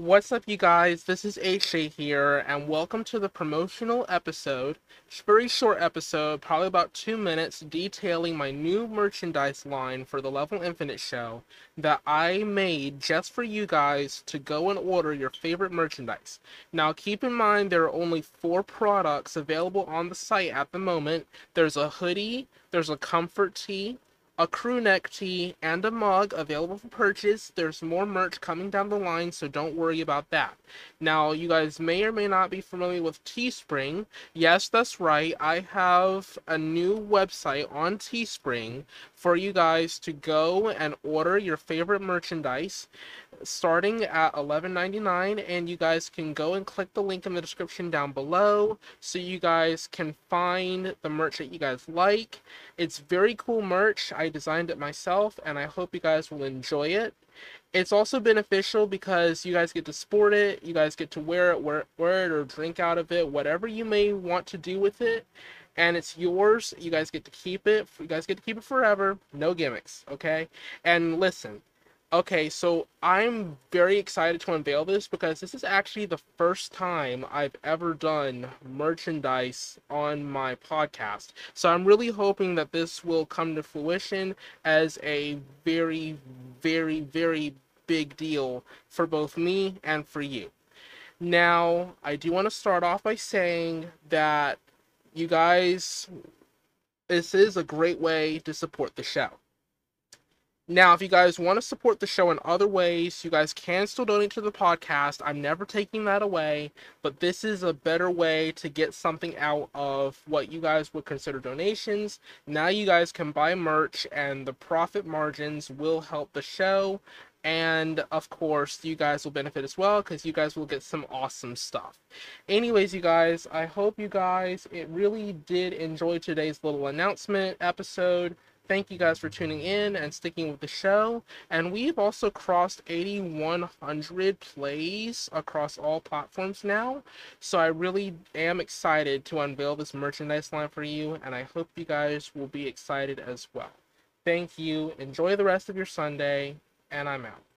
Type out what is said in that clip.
What's up, you guys? This is HJ here, and welcome to the promotional episode. It's a very short episode, probably about two minutes, detailing my new merchandise line for the Level Infinite show that I made just for you guys to go and order your favorite merchandise. Now, keep in mind there are only four products available on the site at the moment there's a hoodie, there's a comfort tee, a crew neck tee, and a mug available for purchase. There's more merch coming down the line, so don't worry about that. Now, you guys may or may not be familiar with Teespring. Yes, that's right. I have a new website on Teespring for you guys to go and order your favorite merchandise starting at $11.99 and you guys can go and click the link in the description down below so you guys can find the merch that you guys like it's very cool merch i designed it myself and i hope you guys will enjoy it. It's also beneficial because you guys get to sport it you guys get to wear it wear, wear it or drink out of it whatever you may want to do with it and it's yours. You guys get to keep it you guys get to keep it forever. No gimmicks okay? And listen Okay, so I'm very excited to unveil this because this is actually the first time I've ever done merchandise on my podcast. So I'm really hoping that this will come to fruition as a very, very, very big deal for both me and for you. Now, I do want to start off by saying that you guys, this is a great way to support the show. Now, if you guys want to support the show in other ways, you guys can still donate to the podcast. I'm never taking that away, but this is a better way to get something out of what you guys would consider donations. Now you guys can buy merch, and the profit margins will help the show. And of course, you guys will benefit as well because you guys will get some awesome stuff. Anyways, you guys, I hope you guys it really did enjoy today's little announcement episode thank you guys for tuning in and sticking with the show. And we've also crossed 8,100 plays across all platforms now. So I really am excited to unveil this merchandise line for you, and I hope you guys will be excited as well. Thank you. Enjoy the rest of your Sunday, and I'm out.